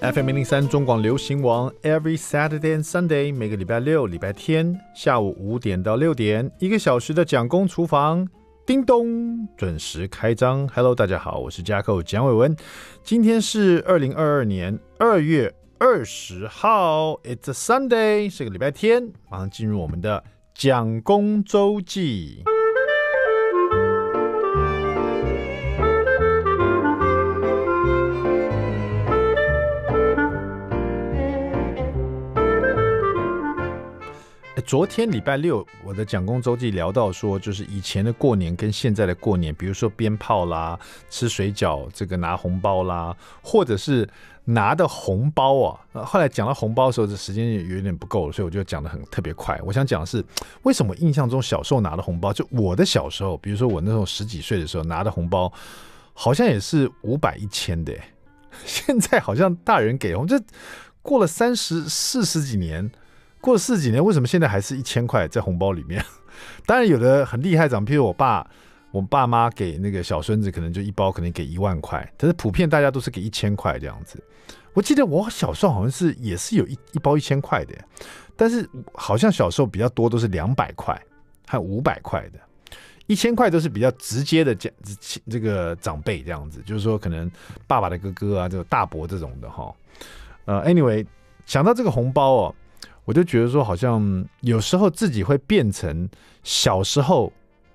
FM 零零三中广流行网，Every Saturday and Sunday，每个礼拜六、礼拜天下午五点到六点，一个小时的蒋公厨房，叮咚，准时开张。Hello，大家好，我是加寇蒋伟文，今天是二零二二年二月二十号，It's a Sunday，是个礼拜天，马上进入我们的蒋公周记。昨天礼拜六，我的蒋公周记聊到说，就是以前的过年跟现在的过年，比如说鞭炮啦、吃水饺、这个拿红包啦，或者是拿的红包啊。后来讲到红包的时候，这时间有点不够了，所以我就讲的很特别快。我想讲的是，为什么印象中小时候拿的红包，就我的小时候，比如说我那时候十几岁的时候拿的红包，好像也是五百一千的。现在好像大人给红，这过了三十四十几年。过了四几年，为什么现在还是一千块在红包里面？当然有的很厉害，长譬如我爸，我爸妈给那个小孙子，可能就一包可能给一万块，但是普遍大家都是给一千块这样子。我记得我小时候好像是也是有一一包一千块的，但是好像小时候比较多都是两百块和五百块的，一千块都是比较直接的这这个长辈这样子，就是说可能爸爸的哥哥啊，这个大伯这种的哈。呃，anyway，想到这个红包哦。我就觉得说，好像有时候自己会变成小时候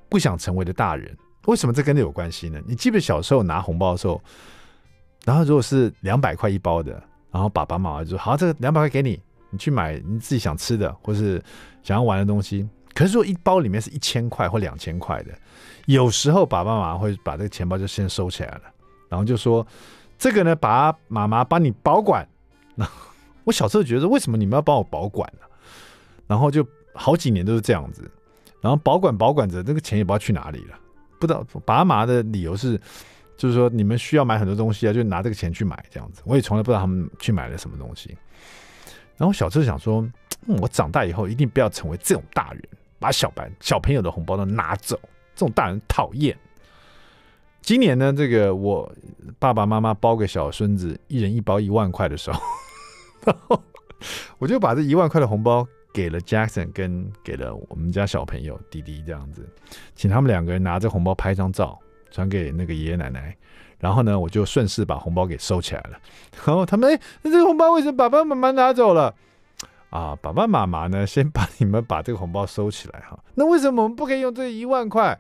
不想成为的大人。为什么这跟这有关系呢？你记不记得小时候拿红包的时候，然后如果是两百块一包的，然后爸爸妈妈就说：“好，这个两百块给你，你去买你自己想吃的或是想要玩的东西。”可是如果一包里面是一千块或两千块的，有时候爸爸妈妈会把这个钱包就先收起来了，然后就说：“这个呢，爸爸妈妈帮你保管。”我小时候觉得，为什么你们要帮我保管呢？然后就好几年都是这样子，然后保管保管着，这个钱也不知道去哪里了。不知道爸妈的理由是，就是说你们需要买很多东西啊，就拿这个钱去买这样子。我也从来不知道他们去买了什么东西。然后小时候想说，我长大以后一定不要成为这种大人，把小白小朋友的红包都拿走。这种大人讨厌。今年呢，这个我爸爸妈妈包给小孙子一人一包一万块的时候。然 后我就把这一万块的红包给了 Jackson，跟给了我们家小朋友弟弟这样子，请他们两个人拿着红包拍张照，传给那个爷爷奶奶。然后呢，我就顺势把红包给收起来了。然后他们哎，那这个红包为什么爸爸妈妈拿走了？啊，爸爸妈妈呢，先把你们把这个红包收起来哈。那为什么我们不可以用这一万块？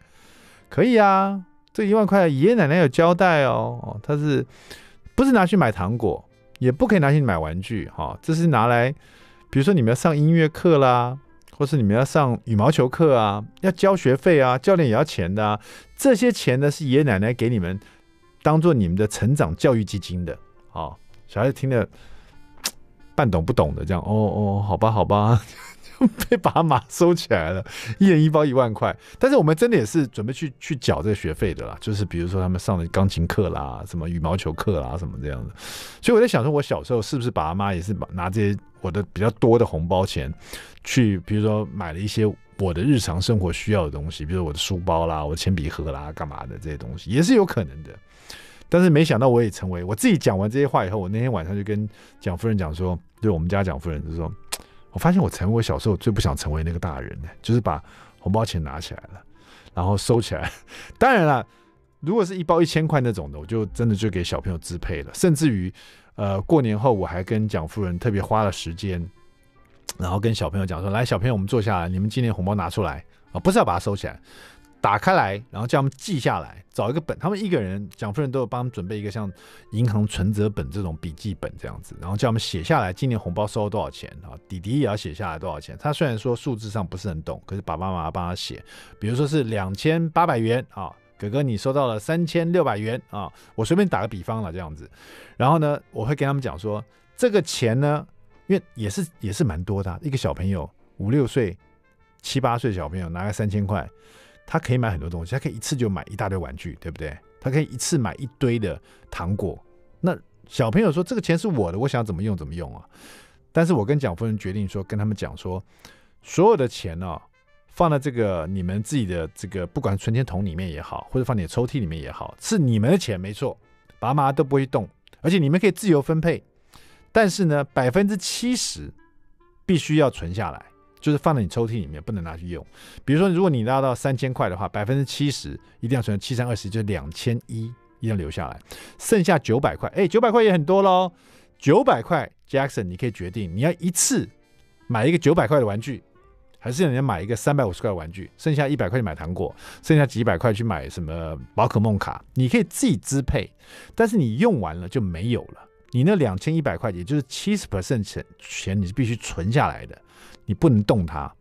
可以啊，这一万块爷爷奶奶有交代哦。哦，他是不是拿去买糖果？也不可以拿去买玩具，哈，这是拿来，比如说你们要上音乐课啦，或是你们要上羽毛球课啊，要交学费啊，教练也要钱的啊，这些钱呢是爷爷奶奶给你们，当做你们的成长教育基金的，啊，小孩子听得 半懂不懂的这样，哦哦，好吧好吧。被爸妈收起来了，一人一包一万块。但是我们真的也是准备去去缴这个学费的啦，就是比如说他们上的钢琴课啦，什么羽毛球课啦，什么这样的。所以我在想说，我小时候是不是爸妈也是拿这些我的比较多的红包钱，去比如说买了一些我的日常生活需要的东西，比如说我的书包啦、我的铅笔盒啦、干嘛的这些东西，也是有可能的。但是没想到我也成为我自己讲完这些话以后，我那天晚上就跟蒋夫人讲说，对我们家蒋夫人就说。我发现我成为我小时候最不想成为那个大人呢，就是把红包钱拿起来了，然后收起来。当然了，如果是一包一千块那种的，我就真的就给小朋友支配了。甚至于，呃，过年后我还跟蒋夫人特别花了时间，然后跟小朋友讲说：“来，小朋友，我们坐下来，你们今年红包拿出来啊，不是要把它收起来。”打开来，然后叫他们记下来，找一个本。他们一个人，蒋夫人都有帮他们准备一个像银行存折本这种笔记本这样子，然后叫他们写下来，今年红包收了多少钱啊？弟弟也要写下来多少钱。他虽然说数字上不是很懂，可是爸爸妈妈帮他写。比如说是两千八百元啊，哥哥你收到了三千六百元啊，我随便打个比方了这样子。然后呢，我会跟他们讲说，这个钱呢，因为也是也是蛮多的，一个小朋友五六岁、七八岁小朋友拿个三千块。他可以买很多东西，他可以一次就买一大堆玩具，对不对？他可以一次买一堆的糖果。那小朋友说：“这个钱是我的，我想怎么用怎么用啊？”但是我跟蒋夫人决定说，跟他们讲说，所有的钱呢、哦，放在这个你们自己的这个不管存钱筒里面也好，或者放你的抽屉里面也好，是你们的钱没错，爸妈都不会动，而且你们可以自由分配，但是呢，百分之七十必须要存下来，就是放在你抽屉里面，不能拿去用。比如说，如果你拿到三千块的话，百分之七十一定要存，七三二十就是两千一，一定要留下来，剩下九百块，哎，九百块也很多喽。九百块，Jackson，你可以决定你要一次买一个九百块的玩具，还是人家买一个三百五十块的玩具，剩下一百块去买糖果，剩下几百块去买什么宝可梦卡，你可以自己支配，但是你用完了就没有了。你那两千一百块，也就是七十 percent 钱钱，你是必须存下来的，你不能动它。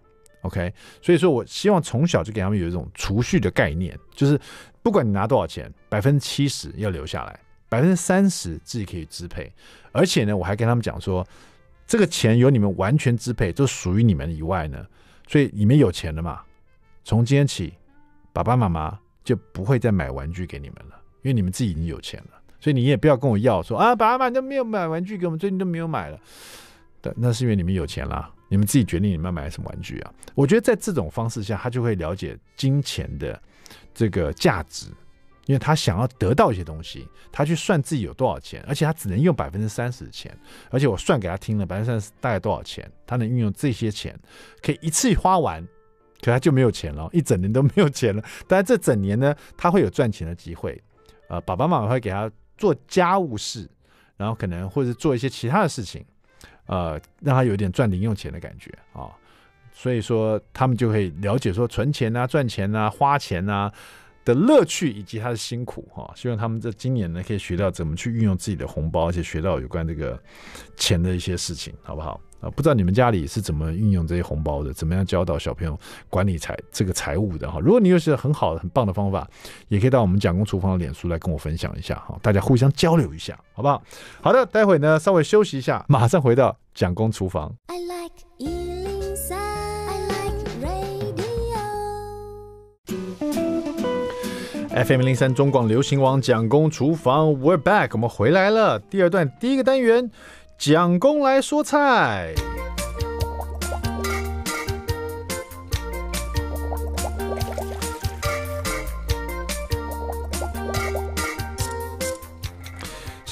OK，所以说我希望从小就给他们有一种储蓄的概念，就是不管你拿多少钱，百分之七十要留下来。百分之三十自己可以支配，而且呢，我还跟他们讲说，这个钱由你们完全支配，都属于你们以外呢，所以你们有钱了嘛？从今天起，爸爸妈妈就不会再买玩具给你们了，因为你们自己已经有钱了，所以你也不要跟我要说啊，爸爸妈妈都没有买玩具给我们，最近都没有买了。对，那是因为你们有钱啦，你们自己决定你们要买什么玩具啊。我觉得在这种方式下，他就会了解金钱的这个价值。因为他想要得到一些东西，他去算自己有多少钱，而且他只能用百分之三十的钱，而且我算给他听了百分之三十大概多少钱，他能运用这些钱，可以一次花完，可他就没有钱了，一整年都没有钱了。但是这整年呢，他会有赚钱的机会，呃，爸爸妈妈会给他做家务事，然后可能或者做一些其他的事情，呃，让他有点赚零用钱的感觉啊，所以说他们就会了解说存钱啊、赚钱啊、花钱啊。的乐趣以及他的辛苦哈，希望他们在今年呢可以学到怎么去运用自己的红包，而且学到有关这个钱的一些事情，好不好啊？不知道你们家里是怎么运用这些红包的，怎么样教导小朋友管理财这个财务的哈？如果你有些很好的、很棒的方法，也可以到我们蒋公厨房的脸书来跟我分享一下哈，大家互相交流一下，好不好？好的，待会呢稍微休息一下，马上回到蒋公厨房。I like FM 零三中广流行网蒋公厨房，We're back，我们回来了。第二段第一个单元，蒋公来说菜。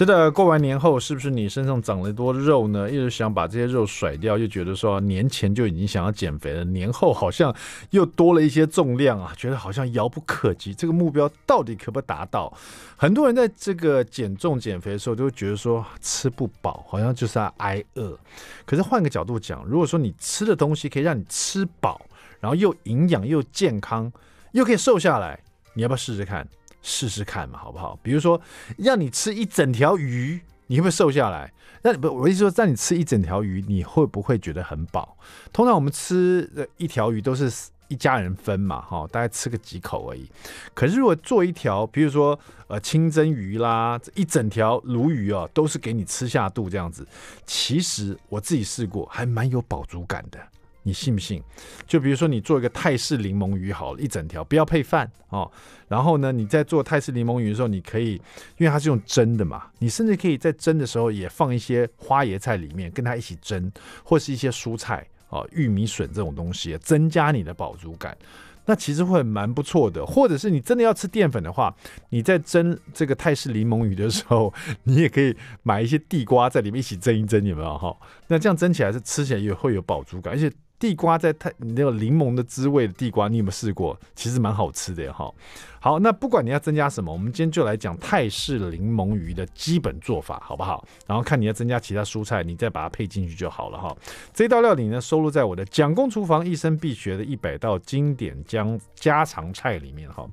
是的，过完年后，是不是你身上长了一多肉呢？一直想把这些肉甩掉，又觉得说年前就已经想要减肥了，年后好像又多了一些重量啊，觉得好像遥不可及。这个目标到底可不达到？很多人在这个减重减肥的时候，都觉得说吃不饱，好像就是在挨饿。可是换个角度讲，如果说你吃的东西可以让你吃饱，然后又营养又健康，又可以瘦下来，你要不要试试看？试试看嘛，好不好？比如说，让你吃一整条鱼，你会不会瘦下来？那不，我意思说，让你吃一整条鱼，你会不会觉得很饱？通常我们吃的一条鱼都是一家人分嘛，哈，大概吃个几口而已。可是如果做一条，比如说呃清蒸鱼啦，一整条鲈鱼哦，都是给你吃下肚这样子。其实我自己试过，还蛮有饱足感的。你信不信？就比如说你做一个泰式柠檬鱼好了，一整条不要配饭哦。然后呢，你在做泰式柠檬鱼的时候，你可以，因为它是用蒸的嘛，你甚至可以在蒸的时候也放一些花椰菜里面跟它一起蒸，或是一些蔬菜哦，玉米笋这种东西，增加你的饱足感。那其实会蛮不错的。或者是你真的要吃淀粉的话，你在蒸这个泰式柠檬鱼的时候，你也可以买一些地瓜在里面一起蒸一蒸，有没有哈？那这样蒸起来是吃起来也会有饱足感，而且。地瓜在泰你那个柠檬的滋味的地瓜，你有没有试过？其实蛮好吃的哈。好，那不管你要增加什么，我们今天就来讲泰式柠檬鱼的基本做法，好不好？然后看你要增加其他蔬菜，你再把它配进去就好了哈。这道料理呢，收录在我的蒋公厨房一生必学的一百道经典将家常菜里面哈。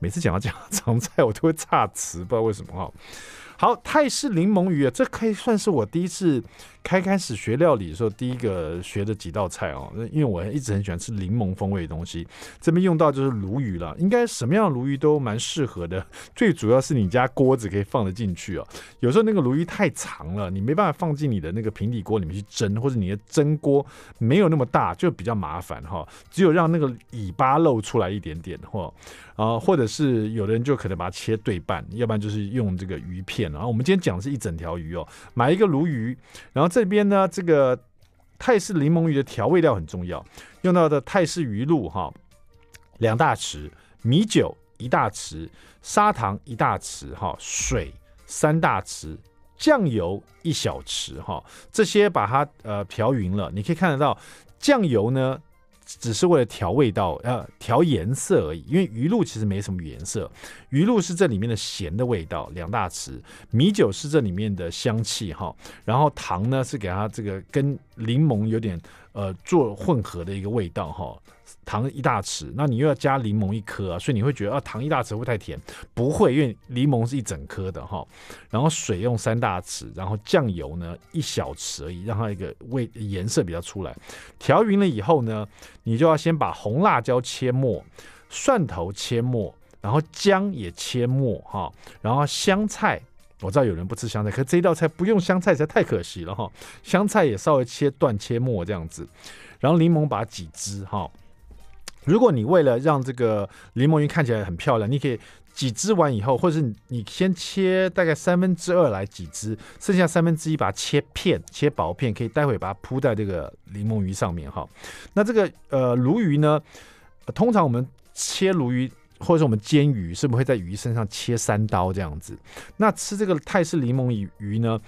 每次讲到家常菜，我都会差词，不知道为什么哈。好，泰式柠檬鱼啊，这可以算是我第一次开开始学料理的时候第一个学的几道菜哦。因为我一直很喜欢吃柠檬风味的东西，这边用到就是鲈鱼了。应该什么样的鲈鱼都蛮适合的，最主要是你家锅子可以放得进去哦。有时候那个鲈鱼太长了，你没办法放进你的那个平底锅里面去蒸，或者你的蒸锅没有那么大，就比较麻烦哈。只有让那个尾巴露出来一点点或啊，或者是有的人就可能把它切对半，要不然就是用这个鱼片。然后我们今天讲的是一整条鱼哦，买一个鲈鱼，然后这边呢，这个泰式柠檬鱼的调味料很重要，用到的泰式鱼露哈，两大匙，米酒一大匙，砂糖一大匙哈，水三大匙，酱油一小匙哈，这些把它呃调匀了。你可以看得到，酱油呢只是为了调味道，呃调颜色而已。因为鱼露其实没什么颜色，鱼露是这里面的咸的味道，两大匙。米酒是这里面的香气哈，然后糖呢是给它这个跟柠檬有点呃做混合的一个味道哈。糖一大匙，那你又要加柠檬一颗啊，所以你会觉得啊，糖一大匙会太甜？不会，因为柠檬是一整颗的哈。然后水用三大匙，然后酱油呢一小匙而已，让它一个味颜色比较出来。调匀了以后呢，你就要先把红辣椒切末，蒜头切末，然后姜也切末哈。然后香菜，我知道有人不吃香菜，可是这一道菜不用香菜实在太可惜了哈。香菜也稍微切断切末这样子，然后柠檬把它挤汁哈。如果你为了让这个柠檬鱼看起来很漂亮，你可以挤汁完以后，或者是你先切大概三分之二来挤汁，剩下三分之一把它切片，切薄片，可以待会把它铺在这个柠檬鱼上面哈。那这个呃鲈鱼呢，通常我们切鲈鱼或者是我们煎鱼，是不是会在鱼身上切三刀这样子？那吃这个泰式柠檬鱼鱼呢，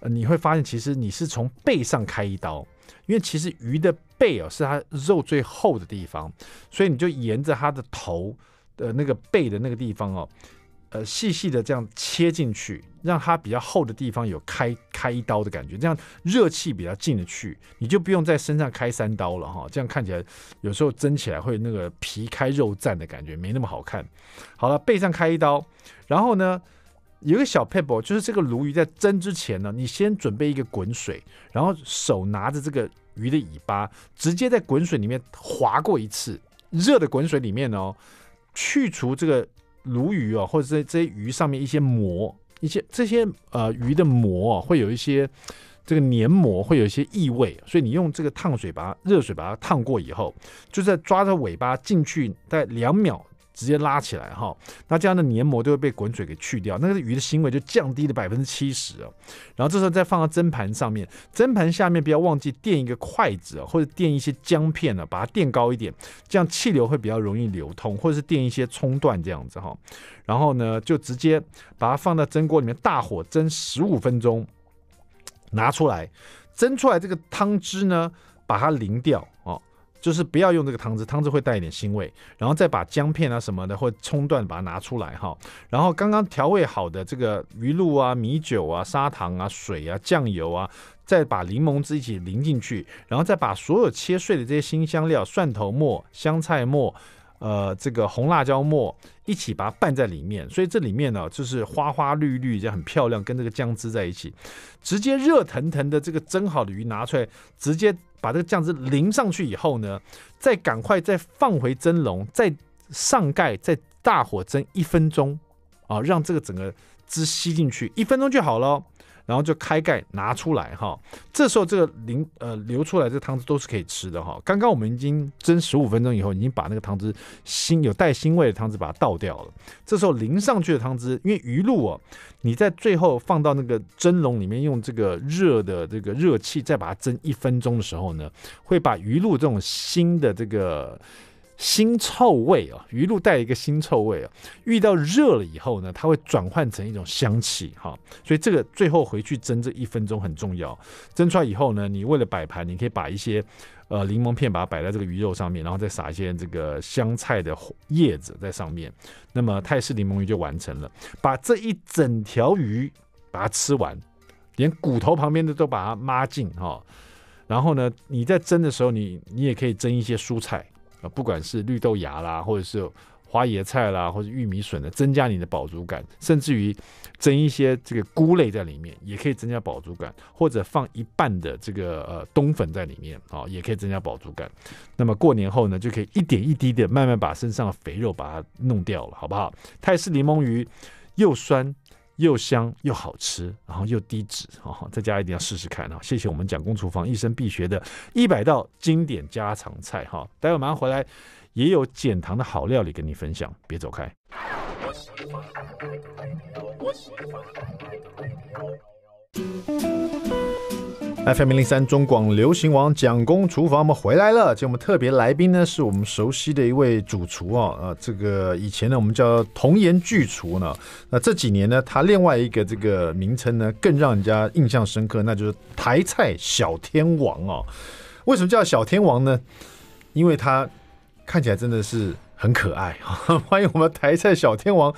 你会发现其实你是从背上开一刀。因为其实鱼的背哦是它肉最厚的地方，所以你就沿着它的头的那个背的那个地方哦，呃细细的这样切进去，让它比较厚的地方有开开一刀的感觉，这样热气比较进得去，你就不用在身上开三刀了哈，这样看起来有时候蒸起来会那个皮开肉绽的感觉，没那么好看。好了，背上开一刀，然后呢，有一个小 pebble，，就是这个鲈鱼在蒸之前呢，你先准备一个滚水，然后手拿着这个鱼的尾巴，直接在滚水里面划过一次，热的滚水里面哦，去除这个鲈鱼哦，或者是这些鱼上面一些膜，一些这些呃鱼的膜哦，会有一些这个黏膜，会有一些异味，所以你用这个烫水把它热水把它烫过以后，就在抓着尾巴进去，大概两秒。直接拉起来哈，那这样的黏膜就会被滚水给去掉，那个鱼的腥味就降低了百分之七十哦。然后这时候再放到蒸盘上面，蒸盘下面不要忘记垫一个筷子或者垫一些姜片呢，把它垫高一点，这样气流会比较容易流通，或者是垫一些葱段这样子哈。然后呢，就直接把它放到蒸锅里面，大火蒸十五分钟，拿出来蒸出来这个汤汁呢，把它淋掉哦。就是不要用这个汤汁，汤汁会带一点腥味。然后再把姜片啊什么的或葱段把它拿出来哈。然后刚刚调味好的这个鱼露啊、米酒啊、砂糖啊、水啊、酱油啊，再把柠檬汁一起淋进去，然后再把所有切碎的这些新香料、蒜头末、香菜末。呃，这个红辣椒末一起把它拌在里面，所以这里面呢就是花花绿绿，这样很漂亮，跟这个酱汁在一起，直接热腾腾的这个蒸好的鱼拿出来，直接把这个酱汁淋上去以后呢，再赶快再放回蒸笼，再上盖，再大火蒸一分钟啊，让这个整个汁吸进去，一分钟就好了。然后就开盖拿出来哈，这时候这个淋呃流出来这汤汁都是可以吃的哈。刚刚我们已经蒸十五分钟以后，已经把那个汤汁腥有带腥味的汤汁把它倒掉了。这时候淋上去的汤汁，因为鱼露哦，你在最后放到那个蒸笼里面，用这个热的这个热气再把它蒸一分钟的时候呢，会把鱼露这种腥的这个。腥臭味啊，鱼露带一个腥臭味啊，遇到热了以后呢，它会转换成一种香气哈，所以这个最后回去蒸这一分钟很重要。蒸出来以后呢，你为了摆盘，你可以把一些呃柠檬片把它摆在这个鱼肉上面，然后再撒一些这个香菜的叶子在上面，那么泰式柠檬鱼就完成了。把这一整条鱼把它吃完，连骨头旁边的都把它抹净哈。然后呢，你在蒸的时候，你你也可以蒸一些蔬菜。不管是绿豆芽啦，或者是花椰菜啦，或者玉米笋的，增加你的饱足感，甚至于蒸一些这个菇类在里面，也可以增加饱足感，或者放一半的这个呃冬粉在里面啊，也可以增加饱足感。那么过年后呢，就可以一点一滴的慢慢把身上的肥肉把它弄掉了，好不好？泰式柠檬鱼又酸。又香又好吃，然后又低脂，哈，在家一定要试试看啊。谢谢我们蒋工厨房一生必学的一百道经典家常菜哈。待会马上回来，也有减糖的好料理跟你分享，别走开。FM 零零三中广流行王蒋公厨房，我们回来了。就我们特别来宾呢，是我们熟悉的一位主厨啊，呃，这个以前呢，我们叫童颜巨厨呢。那这几年呢，他另外一个这个名称呢，更让人家印象深刻，那就是台菜小天王哦。为什么叫小天王呢？因为他看起来真的是。很可爱，欢迎我们台菜小天王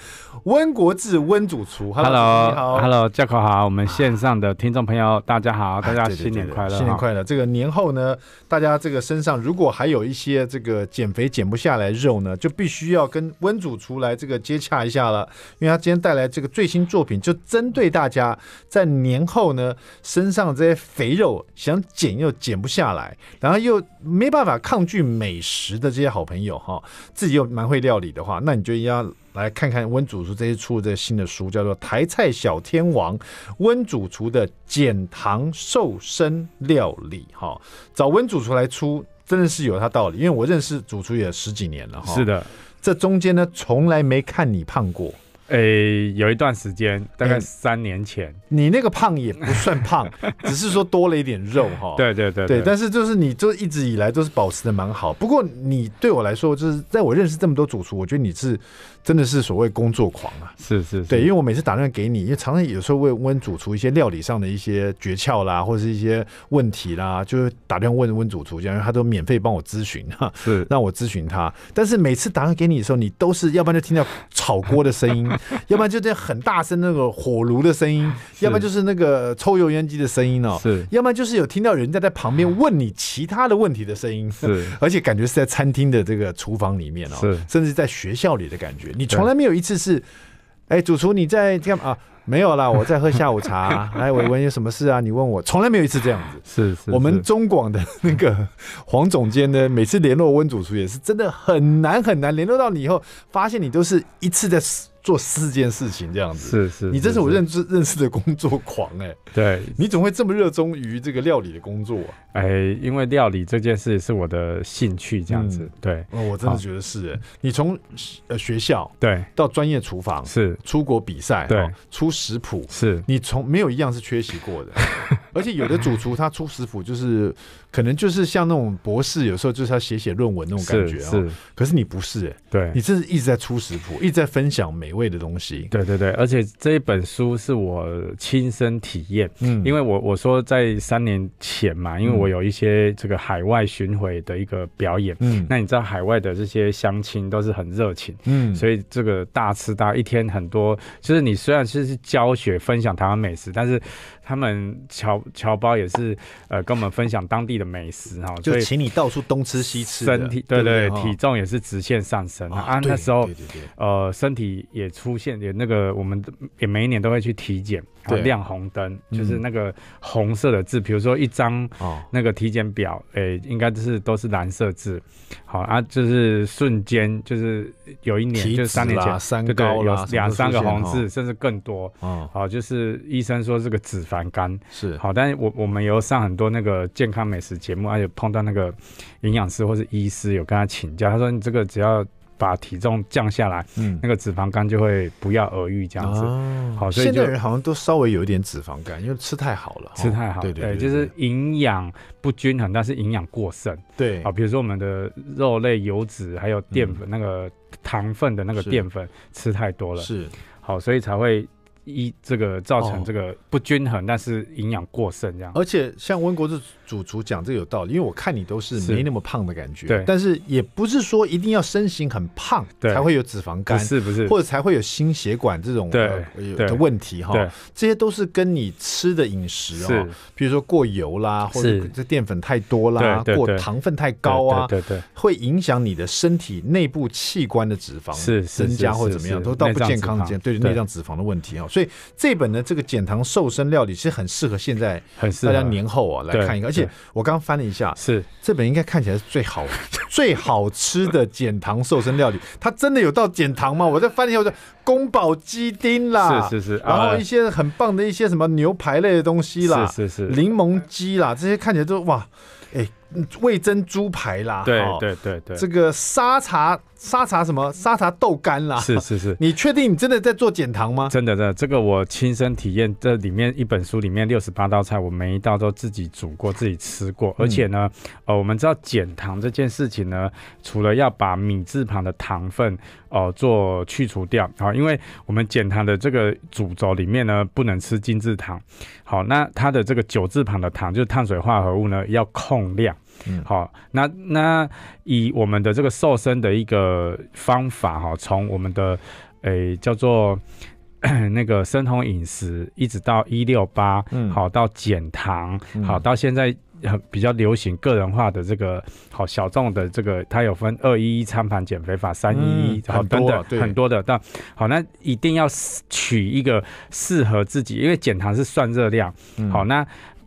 温国志温主厨。Hello，你好，Hello，教口好，我们线上的听众朋友大家好，大家新年快乐，新年快乐。这个年后呢，大家这个身上如果还有一些这个减肥减不下来肉呢，就必须要跟温主厨来这个接洽一下了，因为他今天带来这个最新作品，就针对大家在年后呢身上这些肥肉想减又减不下来，然后又没办法抗拒美食的这些好朋友哈，自己。又蛮会料理的话，那你就应该要来看看温主厨这些出的这新的书，叫做《台菜小天王温主厨的减糖瘦身料理》哈。找温主厨来出，真的是有他道理，因为我认识主厨也十几年了哈。是的，这中间呢，从来没看你胖过。诶、欸，有一段时间，大概三年前，你那个胖也不算胖，只是说多了一点肉哈。对对对对，对，但是就是你就一直以来都是保持的蛮好。不过你对我来说，就是在我认识这么多主厨，我觉得你是真的是所谓工作狂啊。是是，是，对，因为我每次打电话给你，因为常常有时候会问主厨一些料理上的一些诀窍啦，或者是一些问题啦，就是打电话问问主厨，这样他都免费帮我咨询哈，是。让我咨询他。但是每次打电话给你的时候，你都是要不然就听到炒锅的声音。要不然就这样很大声那个火炉的声音，要不然就是那个抽油烟机的声音哦，是，要不然就是有听到人家在旁边问你其他的问题的声音，是，而且感觉是在餐厅的这个厨房里面哦，是，甚至在学校里的感觉，你从来没有一次是，哎，主厨你在干嘛啊？没有啦，我在喝下午茶。来，伟文有什么事啊？你问我，从来没有一次这样子。是，是，是我们中广的那个 黄总监呢，每次联络温主厨也是真的很难很难联络到你以后，发现你都是一次在。做四件事情这样子，是是，你这是我认识认识的工作狂哎、欸，对，你怎么会这么热衷于这个料理的工作啊？哎，因为料理这件事是我的兴趣，这样子，嗯、对，哦，我真的觉得是哎，你从呃学校对。到专业厨房是。出国比赛对。出食谱是，你从没有一样是缺席过的，而且有的主厨他出食谱就是可能就是像那种博士，有时候就是他写写论文那种感觉啊，是，可是你不是哎，对。你这是一直在出食谱，一直在分享美。味的东西，对对对，而且这一本书是我亲身体验，嗯，因为我我说在三年前嘛，因为我有一些这个海外巡回的一个表演，嗯，那你知道海外的这些乡亲都是很热情，嗯，所以这个大吃大一天很多，就是你虽然是教学分享台湾美食，但是。他们侨侨胞也是呃跟我们分享当地的美食哈，就请你到处东吃西吃，身体对对，对，对，体重也是直线上升啊，啊。那时候对对对。对呃身体也出现也那个我们也每一年都会去体检，亮红灯就是那个红色的字，比如说一张那个体检表，诶、欸、应该就是都是蓝色字，好啊，就是瞬间就是有一年就是三年前，三高有两三个红字，甚至更多，好就是医生说这个脂肪。反肝是。好，但是我我们有上很多那个健康美食节目，而且碰到那个营养师或是医师，有跟他请教，他说你这个只要把体重降下来，嗯，那个脂肪肝就会不药而愈这样子。哦、好，所以现在人好像都稍微有一点脂肪肝，因为吃太好了，吃太好，对就是营养不均衡，但是营养过剩。对，好，比如说我们的肉类油脂还有淀粉、嗯，那个糖分的那个淀粉吃太多了，是。好，所以才会。一这个造成这个不均衡，哦、但是营养过剩这样。而且像温国志主厨讲这个有道理，因为我看你都是没那么胖的感觉，对。但是也不是说一定要身形很胖才会有脂肪肝，是不是？或者才会有心血管这种对、的问题哈。这些都是跟你吃的饮食哦，比如说过油啦，或者这淀粉太多啦，过糖分太高啊，对对，会影响你的身体内部器官的脂肪是增加或者怎么样，都到不健康的对内脏脂肪的问题啊。所以这本呢这个减糖瘦身料理其实很适合现在大家年后啊来看一个，而且我刚翻了一下，是这本应该看起来是最好 最好吃的减糖瘦身料理。它真的有到减糖吗？我再翻一下，我就宫保鸡丁啦，是是是，然后一些很棒的一些什么牛排类的东西啦，是是是，柠檬鸡啦，这些看起来都哇，哎。味增猪排啦，对对对对，这个沙茶沙茶什么？沙茶豆干啦，是是是，你确定你真的在做减糖吗？真的真的，这个我亲身体验，这里面一本书里面六十八道菜，我每一道都自己煮过，自己吃过，而且呢，呃，我们知道减糖这件事情呢，除了要把米字旁的糖分哦、呃、做去除掉，好，因为我们减糖的这个主轴里面呢，不能吃精制糖，好，那它的这个九字旁的糖就是碳水化合物呢，要控量。嗯，好，那那以我们的这个瘦身的一个方法哈，从我们的诶、欸、叫做 那个生酮饮食，一直到一六八，嗯，好到减糖，好到现在比较流行个人化的这个好小众的这个，它有分二一一餐盘减肥法、三一一，好等等很多的，但好那一定要取一个适合自己，因为减糖是算热量，好那。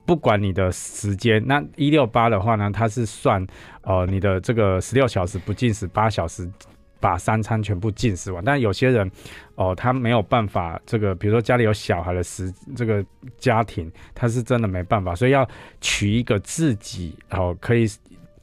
不管你的时间，那一六八的话呢，它是算呃你的这个十六小时不进食，八小时把三餐全部进食完。但有些人哦、他没有办法，这个比如说家里有小孩的时，这个家庭他是真的没办法，所以要取一个自己哦、可以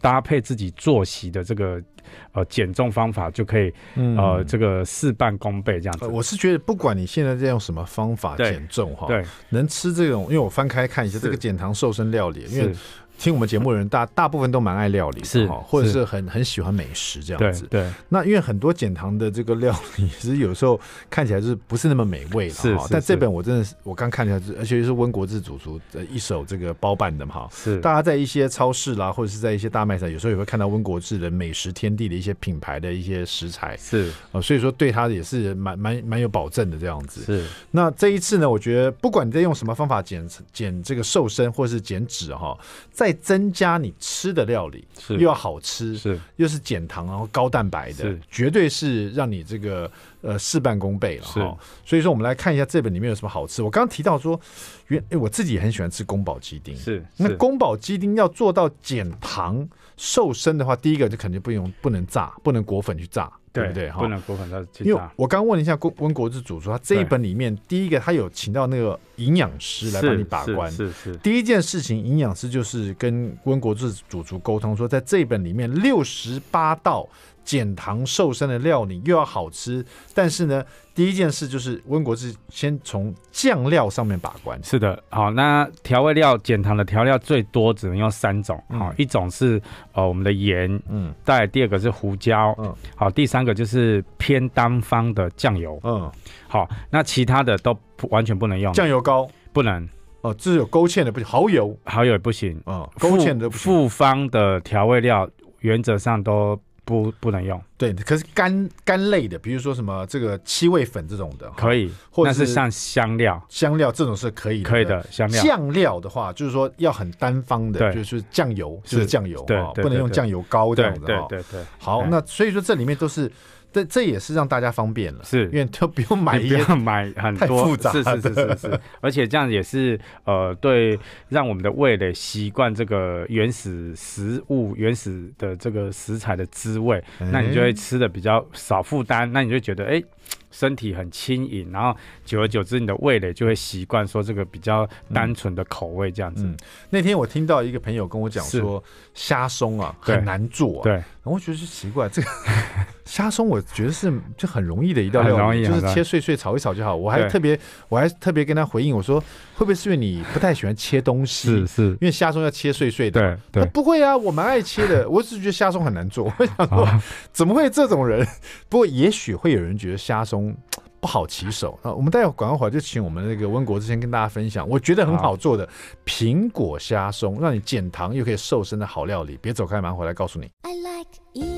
搭配自己作息的这个。呃，减重方法就可以，呃，这个事半功倍这样子。呃，我是觉得，不管你现在在用什么方法减重哈，对，能吃这种，因为我翻开看一下这个减糖瘦身料理，因为。听我们节目的人大大部分都蛮爱料理，是哈，或者是很很喜欢美食这样子。对，那因为很多减糖的这个料理，其实有时候看起来是不是那么美味了哈。但这本我真的是我刚看起来，而且是温国志主厨的一手这个包办的嘛哈。是，大家在一些超市啦，或者是在一些大卖场，有时候也会看到温国志的美食天地的一些品牌的一些食材。是啊，所以说对他也是蛮蛮蛮有保证的这样子。是。那这一次呢，我觉得不管你在用什么方法减减这个瘦身或者是减脂哈，在再增加你吃的料理，是又要好吃，是又是减糖，然后高蛋白的，绝对是让你这个呃事半功倍了哈。所以说，我们来看一下这本里面有什么好吃。我刚刚提到说，原哎我自己也很喜欢吃宫保鸡丁，是，是那宫保鸡丁要做到减糖瘦身的话，第一个就肯定不用不能炸，不能裹粉去炸。对不对？哈，不能过分他。因为我刚问了一下温温国志主厨，他这一本里面第一个他有请到那个营养师来帮你把关。是是，是。第一件事情，营养师就是跟温国志主厨沟通说，在这一本里面六十八道。减糖瘦身的料理又要好吃，但是呢，第一件事就是温国志先从酱料上面把关。是的，好，那调味料减糖的调料最多只能用三种，好、嗯，一种是呃我们的盐，嗯，再第二个是胡椒，嗯，好，第三个就是偏单方的酱油，嗯，好，那其他的都完全不能用，酱油膏。不能，哦，这是有勾芡的不行，蚝油。蚝油也不行，嗯，勾芡的不行，复方的调味料原则上都。不，不能用。对，可是干干类的，比如说什么这个七味粉这种的，可以，或者是像香料，香料这种是可以的，可以的。香料酱料的话，就是说要很单方的，就是酱油，就是酱油，对，不能用酱油膏这样子。对对对。好，那所以说这里面都是。这这也是让大家方便了，是，因为都不用买，不用买很多，复杂，是是是是是，而且这样也是呃，对，让我们的味蕾习惯这个原始食物、原始的这个食材的滋味，欸、那你就会吃的比较少负担，那你就觉得哎。欸身体很轻盈，然后久而久之，你的味蕾就会习惯说这个比较单纯的口味这样子。那天我听到一个朋友跟我讲说，虾松啊很难做、啊，对，然后我觉得是奇怪，这个 虾松我觉得是就很容易的一道料理，就是切碎碎炒一炒就好。我还特别我还特别跟他回应我说，会不会是因为你不太喜欢切东西？是是，因为虾松要切碎碎的。对对，不会啊，我蛮爱切的。我只是觉得虾松很难做。我想说，怎么会这种人？不过也许会有人觉得虾松。不好起手啊！我们待会广告会就请我们那个温国之前跟大家分享，我觉得很好做的苹果虾松，让你减糖又可以瘦身的好料理。别走开，马上回来告诉你。I like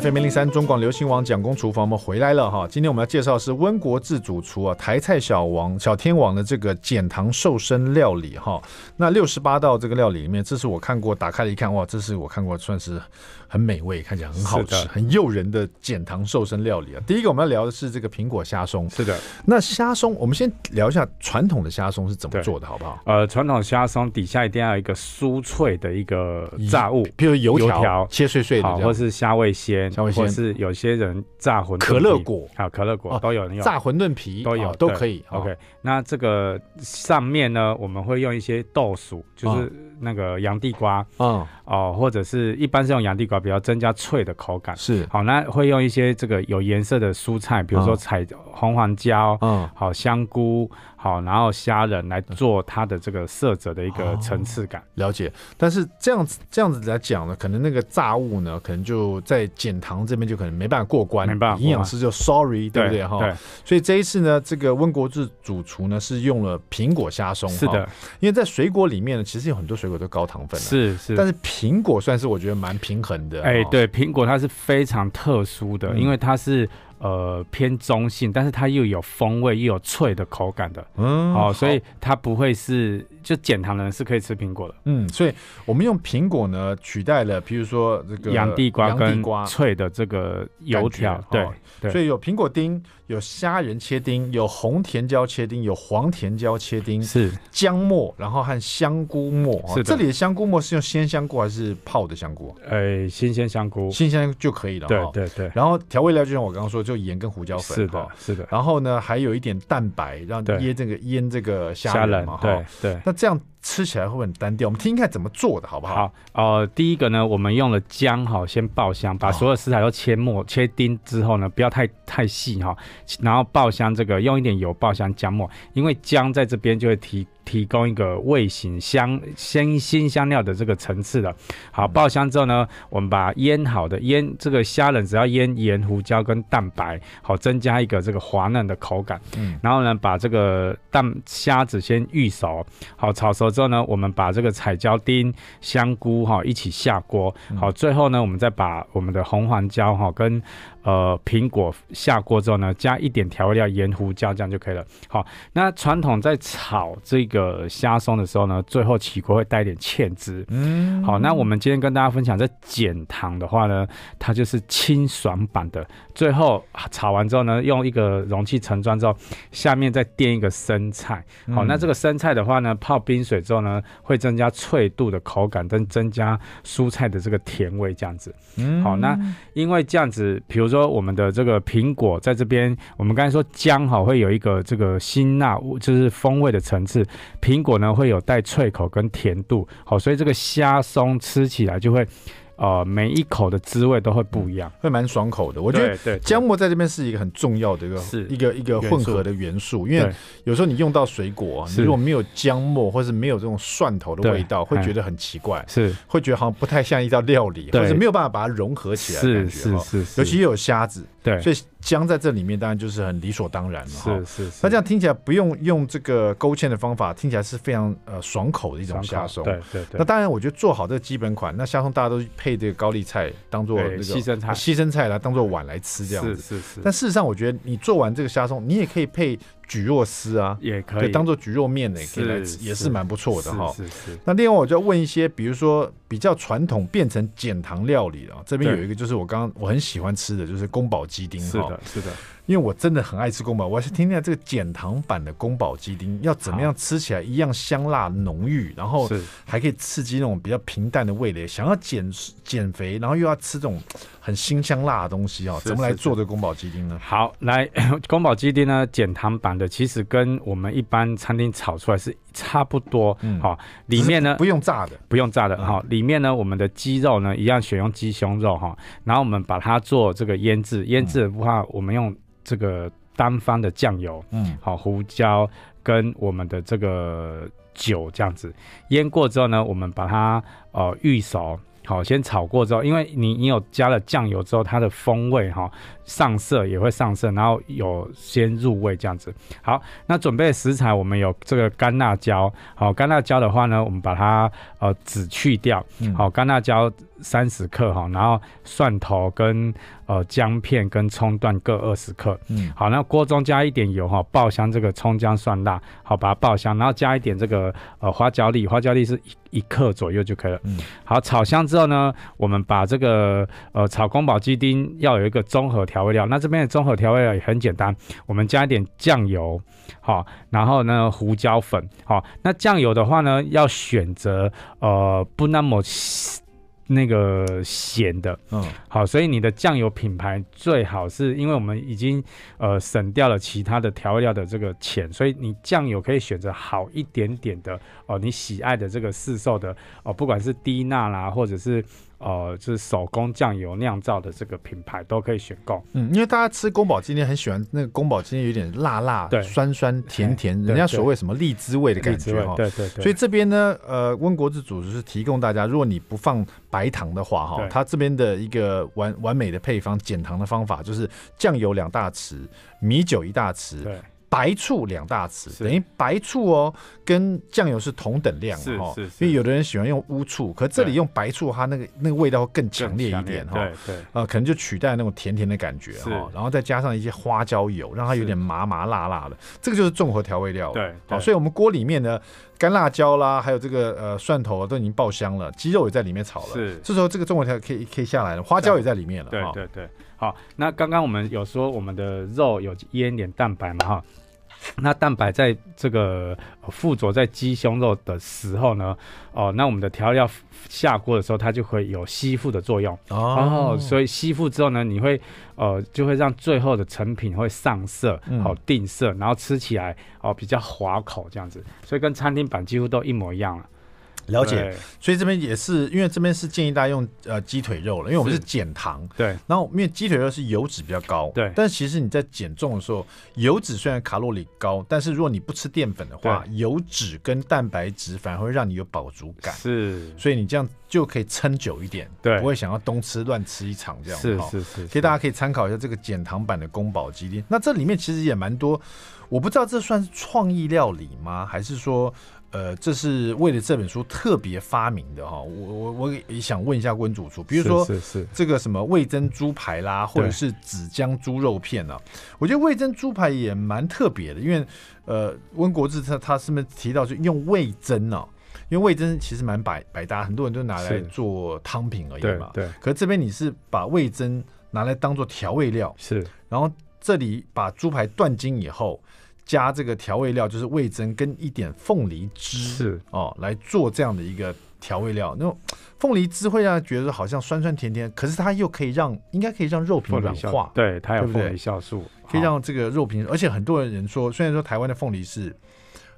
FM 零零三中广流行网蒋公厨房，我们回来了哈。今天我们要介绍的是温国自主厨啊，台菜小王小天王的这个减糖瘦身料理哈。那六十八道这个料理里面，这是我看过，打开了一看，哇，这是我看过算是。很美味，看起来很好吃，很诱人的减糖瘦身料理啊！第一个我们要聊的是这个苹果虾松。是的，那虾松，我们先聊一下传统的虾松是怎么做的，好不好？呃，传统虾松底下一定要有一个酥脆的一个炸物，比如油条，切碎碎的，或是虾味鲜。或是有些人炸馄可乐果好，可乐果都有人用，炸馄饨皮都有都可以。OK，那这个上面呢，我们会用一些豆薯，就是那个洋地瓜，嗯哦，或者是一般是用洋地瓜，比较增加脆的口感。是好，那会用一些这个有颜色的蔬菜，比如说彩红黄椒，嗯，好香菇。好，然后虾仁来做它的这个色泽的一个层次感。哦，了解。但是这样子这样子来讲呢，可能那个炸物呢，可能就在减糖这边就可能没办法过关，没办法。营养师就 sorry，对不对哈？对。所以这一次呢，这个温国志主厨呢是用了苹果虾松，是的。因为在水果里面呢，其实有很多水果都高糖分，是是。但是苹果算是我觉得蛮平衡的。哎，对，苹果它是非常特殊的，嗯、因为它是。呃，偏中性，但是它又有风味，又有脆的口感的，嗯，哦，所以它不会是就减糖的人是可以吃苹果的，嗯，所以我们用苹果呢取代了，比如说这个洋地瓜跟脆的这个油条，对。所以有苹果丁，有虾仁切丁，有红甜椒切丁，有黄甜椒切丁，是姜末，然后和香菇末。是这里的香菇末是用鲜香菇还是泡的香菇？呃，新鲜香菇，新鲜就可以了。对对对。然后调味料就像我刚刚说，就盐跟胡椒粉。是的，是的。然后呢，还有一点蛋白，让腌这个腌这个虾仁嘛。对对。那这样。吃起来会不会很单调？我们听一看怎么做的好不好？好，呃，第一个呢，我们用了姜哈，先爆香，把所有食材都切末、哦、切丁之后呢，不要太太细哈，然后爆香这个用一点油爆香姜末，因为姜在这边就会提。提供一个味型香鲜辛香料的这个层次的，好，爆香之后呢，我们把腌好的腌这个虾仁，只要腌盐、胡椒跟蛋白，好，增加一个这个滑嫩的口感。嗯，然后呢，把这个蛋虾子先预熟，好，炒熟之后呢，我们把这个彩椒丁、香菇哈一起下锅，好，最后呢，我们再把我们的红黄椒哈跟。呃，苹果下锅之后呢，加一点调味料，盐、胡椒这样就可以了。好，那传统在炒这个虾松的时候呢，最后起锅会带一点芡汁。嗯，好，那我们今天跟大家分享，这减糖的话呢，它就是清爽版的。最后炒完之后呢，用一个容器盛装之后，下面再垫一个生菜。好，那这个生菜的话呢，泡冰水之后呢，会增加脆度的口感，跟增加蔬菜的这个甜味，这样子。嗯，好，那因为这样子，比如说。我们的这个苹果在这边，我们刚才说姜哈会有一个这个辛辣，就是风味的层次。苹果呢会有带脆口跟甜度，好，所以这个虾松吃起来就会。呃，每一口的滋味都会不一样，会蛮爽口的。我觉得姜末在这边是一个很重要的一个是。一个一个混合的元素，因为有时候你用到水果，你如果没有姜末，或是没有这种蒜头的味道，会觉得很奇怪，是。会觉得好像不太像一道料理，或者没有办法把它融合起来的感觉。是是是，尤其又有虾子，对，所以姜在这里面当然就是很理所当然了。是是是，那这样听起来不用用这个勾芡的方法，听起来是非常呃爽口的一种虾松。对对对。那当然，我觉得做好这个基本款，那虾松大家都。配这个高丽菜当做那个西生菜，牺牲菜来当做碗来吃这样子。是是是。但事实上，我觉得你做完这个虾松，你也可以配蒟蒻丝啊，也可以当做蒟蒻面呢，可以来吃，也是蛮不错的哈。是是。那另外，我就要问一些，比如说比较传统变成减糖料理了。这边有一个，就是我刚刚我很喜欢吃的就是宫保鸡丁。是的，是的。因为我真的很爱吃宫保，我是听听这个减糖版的宫保鸡丁要怎么样吃起来一样香辣浓郁，然后还可以刺激那种比较平淡的味蕾。想要减减肥，然后又要吃这种很辛香辣的东西哦，怎么来做这宫保鸡丁呢？好，来 宫保鸡丁呢，减糖版的其实跟我们一般餐厅炒出来是差不多。嗯，好，里面呢不用炸的，不用炸的。好，里面呢我们的鸡肉呢一样选用鸡胸肉哈，然后我们把它做这个腌制，腌制的话我们用。这个单方的酱油，嗯，好，胡椒跟我们的这个酒这样子腌过之后呢，我们把它呃预熟，好，先炒过之后，因为你你有加了酱油之后，它的风味哈上色也会上色，然后有先入味这样子。好，那准备食材我们有这个干辣椒，好，干辣椒的话呢，我们把它呃籽去掉，好，干辣椒。三十克哈，然后蒜头跟呃姜片跟葱段各二十克，嗯，好，那锅中加一点油哈，爆香这个葱姜蒜辣，好，把它爆香，然后加一点这个呃花椒粒，花椒粒是一一克左右就可以了，嗯，好，炒香之后呢，我们把这个呃炒宫保鸡丁要有一个综合调味料，那这边的综合调味料也很简单，我们加一点酱油，好，然后呢胡椒粉，好，那酱油的话呢要选择呃不那么。那个咸的，嗯，好，所以你的酱油品牌最好是因为我们已经呃省掉了其他的调味料的这个钱，所以你酱油可以选择好一点点的哦，你喜爱的这个市售的哦，不管是低钠啦，或者是。呃，就是手工酱油酿造的这个品牌都可以选购。嗯，因为大家吃宫保鸡丁很喜欢那个宫保鸡丁有点辣辣、对酸酸甜甜，人家所谓什么荔枝味的感觉哈。对对对。所以这边呢，呃，温国志主厨是提供大家，如果你不放白糖的话哈，它这边的一个完完美的配方减糖的方法就是酱油两大匙，米酒一大匙。对。白醋两大匙，等于白醋哦，跟酱油是同等量哈。因为有的人喜欢用乌醋，可这里用白醋，它那个那个味道会更强烈一点哈。对对，呃，可能就取代那种甜甜的感觉哈。然后再加上一些花椒油，让它有点麻麻辣辣的，这个就是综合调味料。对，好，所以我们锅里面呢，干辣椒啦，还有这个呃蒜头都已经爆香了，鸡肉也在里面炒了。是，这时候这个综合调可以可以下来了，花椒也在里面了。对对对，好，那刚刚我们有说我们的肉有腌点蛋白嘛哈。那蛋白在这个附着在鸡胸肉的时候呢，哦，那我们的调料下锅的时候，它就会有吸附的作用。哦，然后所以吸附之后呢，你会呃就会让最后的成品会上色，好定色，然后吃起来哦比较滑口这样子，所以跟餐厅版几乎都一模一样了。了解，所以这边也是，因为这边是建议大家用呃鸡腿肉了，因为我们是减糖，对。然后因为鸡腿肉是油脂比较高，对。但其实你在减重的时候，油脂虽然卡路里高，但是如果你不吃淀粉的话，油脂跟蛋白质反而会让你有饱足感，是。所以你这样就可以撑久一点，对，不会想要东吃乱吃一场这样，是是是。所以大家可以参考一下这个减糖版的宫保鸡丁。那这里面其实也蛮多，我不知道这算是创意料理吗？还是说？呃，这是为了这本书特别发明的哈，我我我也想问一下温主厨，比如说是是这个什么味噌猪排啦，或者是紫姜猪肉片呢？我觉得味噌猪排也蛮特别的，因为呃，温国志他他是不是提到就用味噌呢？因为味噌其实蛮百百搭，很多人都拿来做汤品而已嘛。对。可是这边你是把味噌拿来当做调味料，是。然后这里把猪排断筋以后。加这个调味料就是味增跟一点凤梨汁是哦，来做这样的一个调味料。那凤梨汁会让人觉得好像酸酸甜甜，可是它又可以让应该可以让肉品软化，对，它有凤梨酵素，可以让这个肉品。而且很多人说，虽然说台湾的凤梨是。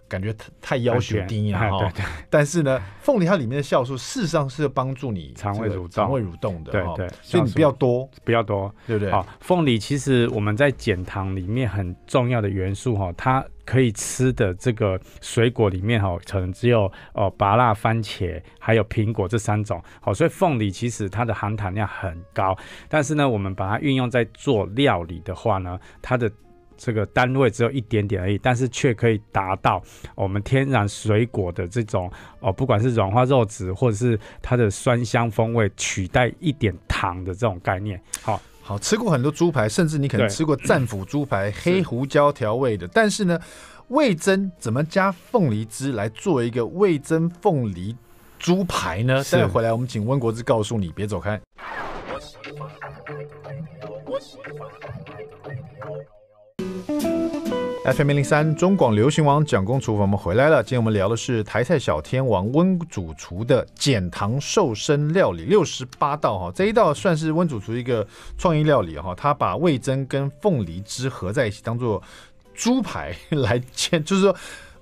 感觉太要求低了哈，但是呢，凤梨它里面的酵素事实上是帮助你肠胃蠕肠胃蠕动的，对对，所以你不要多，不要多，对不对？好，凤梨其实我们在减糖里面很重要的元素哈，它可以吃的这个水果里面哈，可能只有哦，芭辣、番茄还有苹果这三种，好，所以凤梨其实它的含糖量很高，但是呢，我们把它运用在做料理的话呢，它的。这个单位只有一点点而已，但是却可以达到我们天然水果的这种哦，不管是软化肉质或者是它的酸香风味，取代一点糖的这种概念。好，好，吃过很多猪排，甚至你可能吃过战斧猪排，黑胡椒调味的。但是呢，味增怎么加凤梨汁来做一个味增凤梨猪排呢？待会回来我们请温国志告诉你，别走开。FM 零零三中广流行王蒋公厨房，我们回来了。今天我们聊的是台菜小天王温主厨的减糖瘦身料理六十八道哈，这一道算是温主厨一个创意料理哈，他把味增跟凤梨汁合在一起，当做猪排来煎，就是说。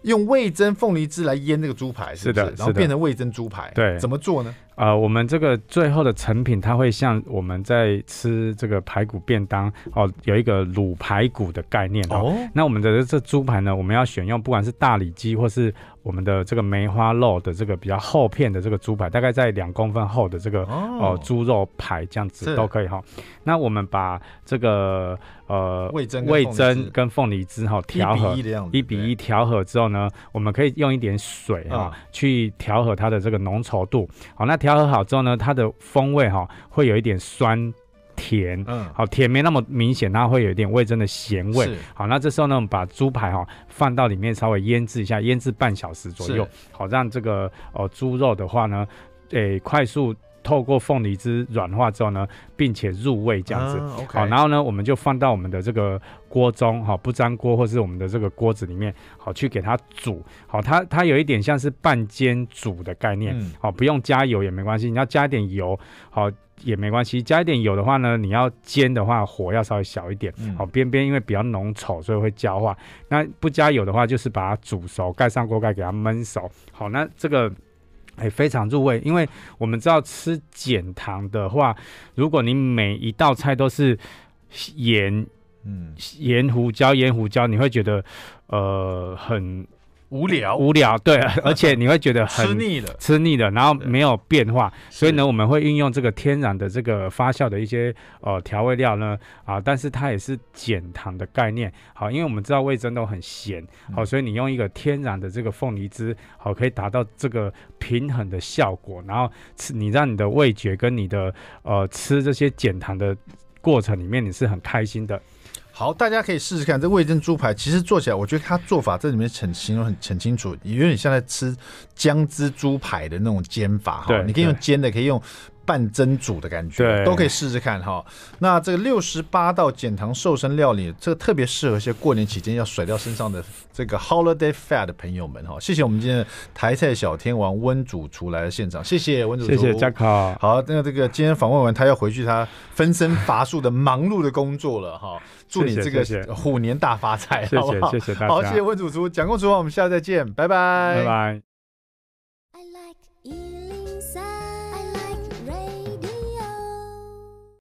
用味增凤梨汁来腌这个猪排是不，是的，然后变成味增猪排。对，怎么做呢？呃，我们这个最后的成品，它会像我们在吃这个排骨便当哦，有一个卤排骨的概念哦。哦，那我们的这猪排呢，我们要选用不管是大里脊或是。我们的这个梅花肉的这个比较厚片的这个猪排，大概在两公分厚的这个哦猪、呃、肉排这样子都可以哈。那我们把这个呃味增味增跟凤梨汁哈调和一比一调和之后呢，我们可以用一点水哈、嗯、去调和它的这个浓稠度。好，那调和好之后呢，它的风味哈会有一点酸。甜，嗯，好，甜没那么明显，它会有一点味真的咸味。好，那这时候呢，我们把猪排哈放到里面稍微腌制一下，腌制半小时左右，好让这个哦猪肉的话呢，诶、欸，快速透过凤梨汁软化之后呢，并且入味这样子。啊 okay、好，然后呢，我们就放到我们的这个锅中，好不粘锅或是我们的这个锅子里面，好去给它煮。好，它它有一点像是半煎煮的概念。嗯、好，不用加油也没关系，你要加一点油，好。也没关系，加一点油的话呢，你要煎的话，火要稍微小一点，嗯、好边边因为比较浓稠，所以会焦化。那不加油的话，就是把它煮熟，盖上锅盖给它焖熟。好，那这个哎非常入味，因为我们知道吃减糖的话，如果你每一道菜都是盐，嗯，盐胡椒盐胡椒，你会觉得呃很。无聊，无聊，对，而且你会觉得很吃腻了，吃腻了，然后没有变化，所以呢，我们会运用这个天然的这个发酵的一些呃调味料呢，啊，但是它也是减糖的概念，好，因为我们知道味增都很咸，好，所以你用一个天然的这个凤梨汁，好，可以达到这个平衡的效果，然后吃你让你的味觉跟你的呃吃这些减糖的过程里面，你是很开心的。好，大家可以试试看这味噌猪排。其实做起来，我觉得它做法这里面很形容很很清楚，有点像在吃姜汁猪排的那种煎法哈。你可以用煎的，可以用。半蒸煮的感觉，对，都可以试试看哈。那这个六十八道减糖瘦身料理，这个特别适合一些过年期间要甩掉身上的这个 holiday fat 的朋友们哈。谢谢我们今天的台菜小天王温主厨来的现场，谢谢温主厨，谢谢 Jack。好，那这个今天访问完，他要回去他分身乏术的忙碌的工作了哈。祝你这个虎年大发财，谢谢谢谢大家，好，谢谢温主厨，蒋公厨房，我们下次再见，拜拜，拜拜。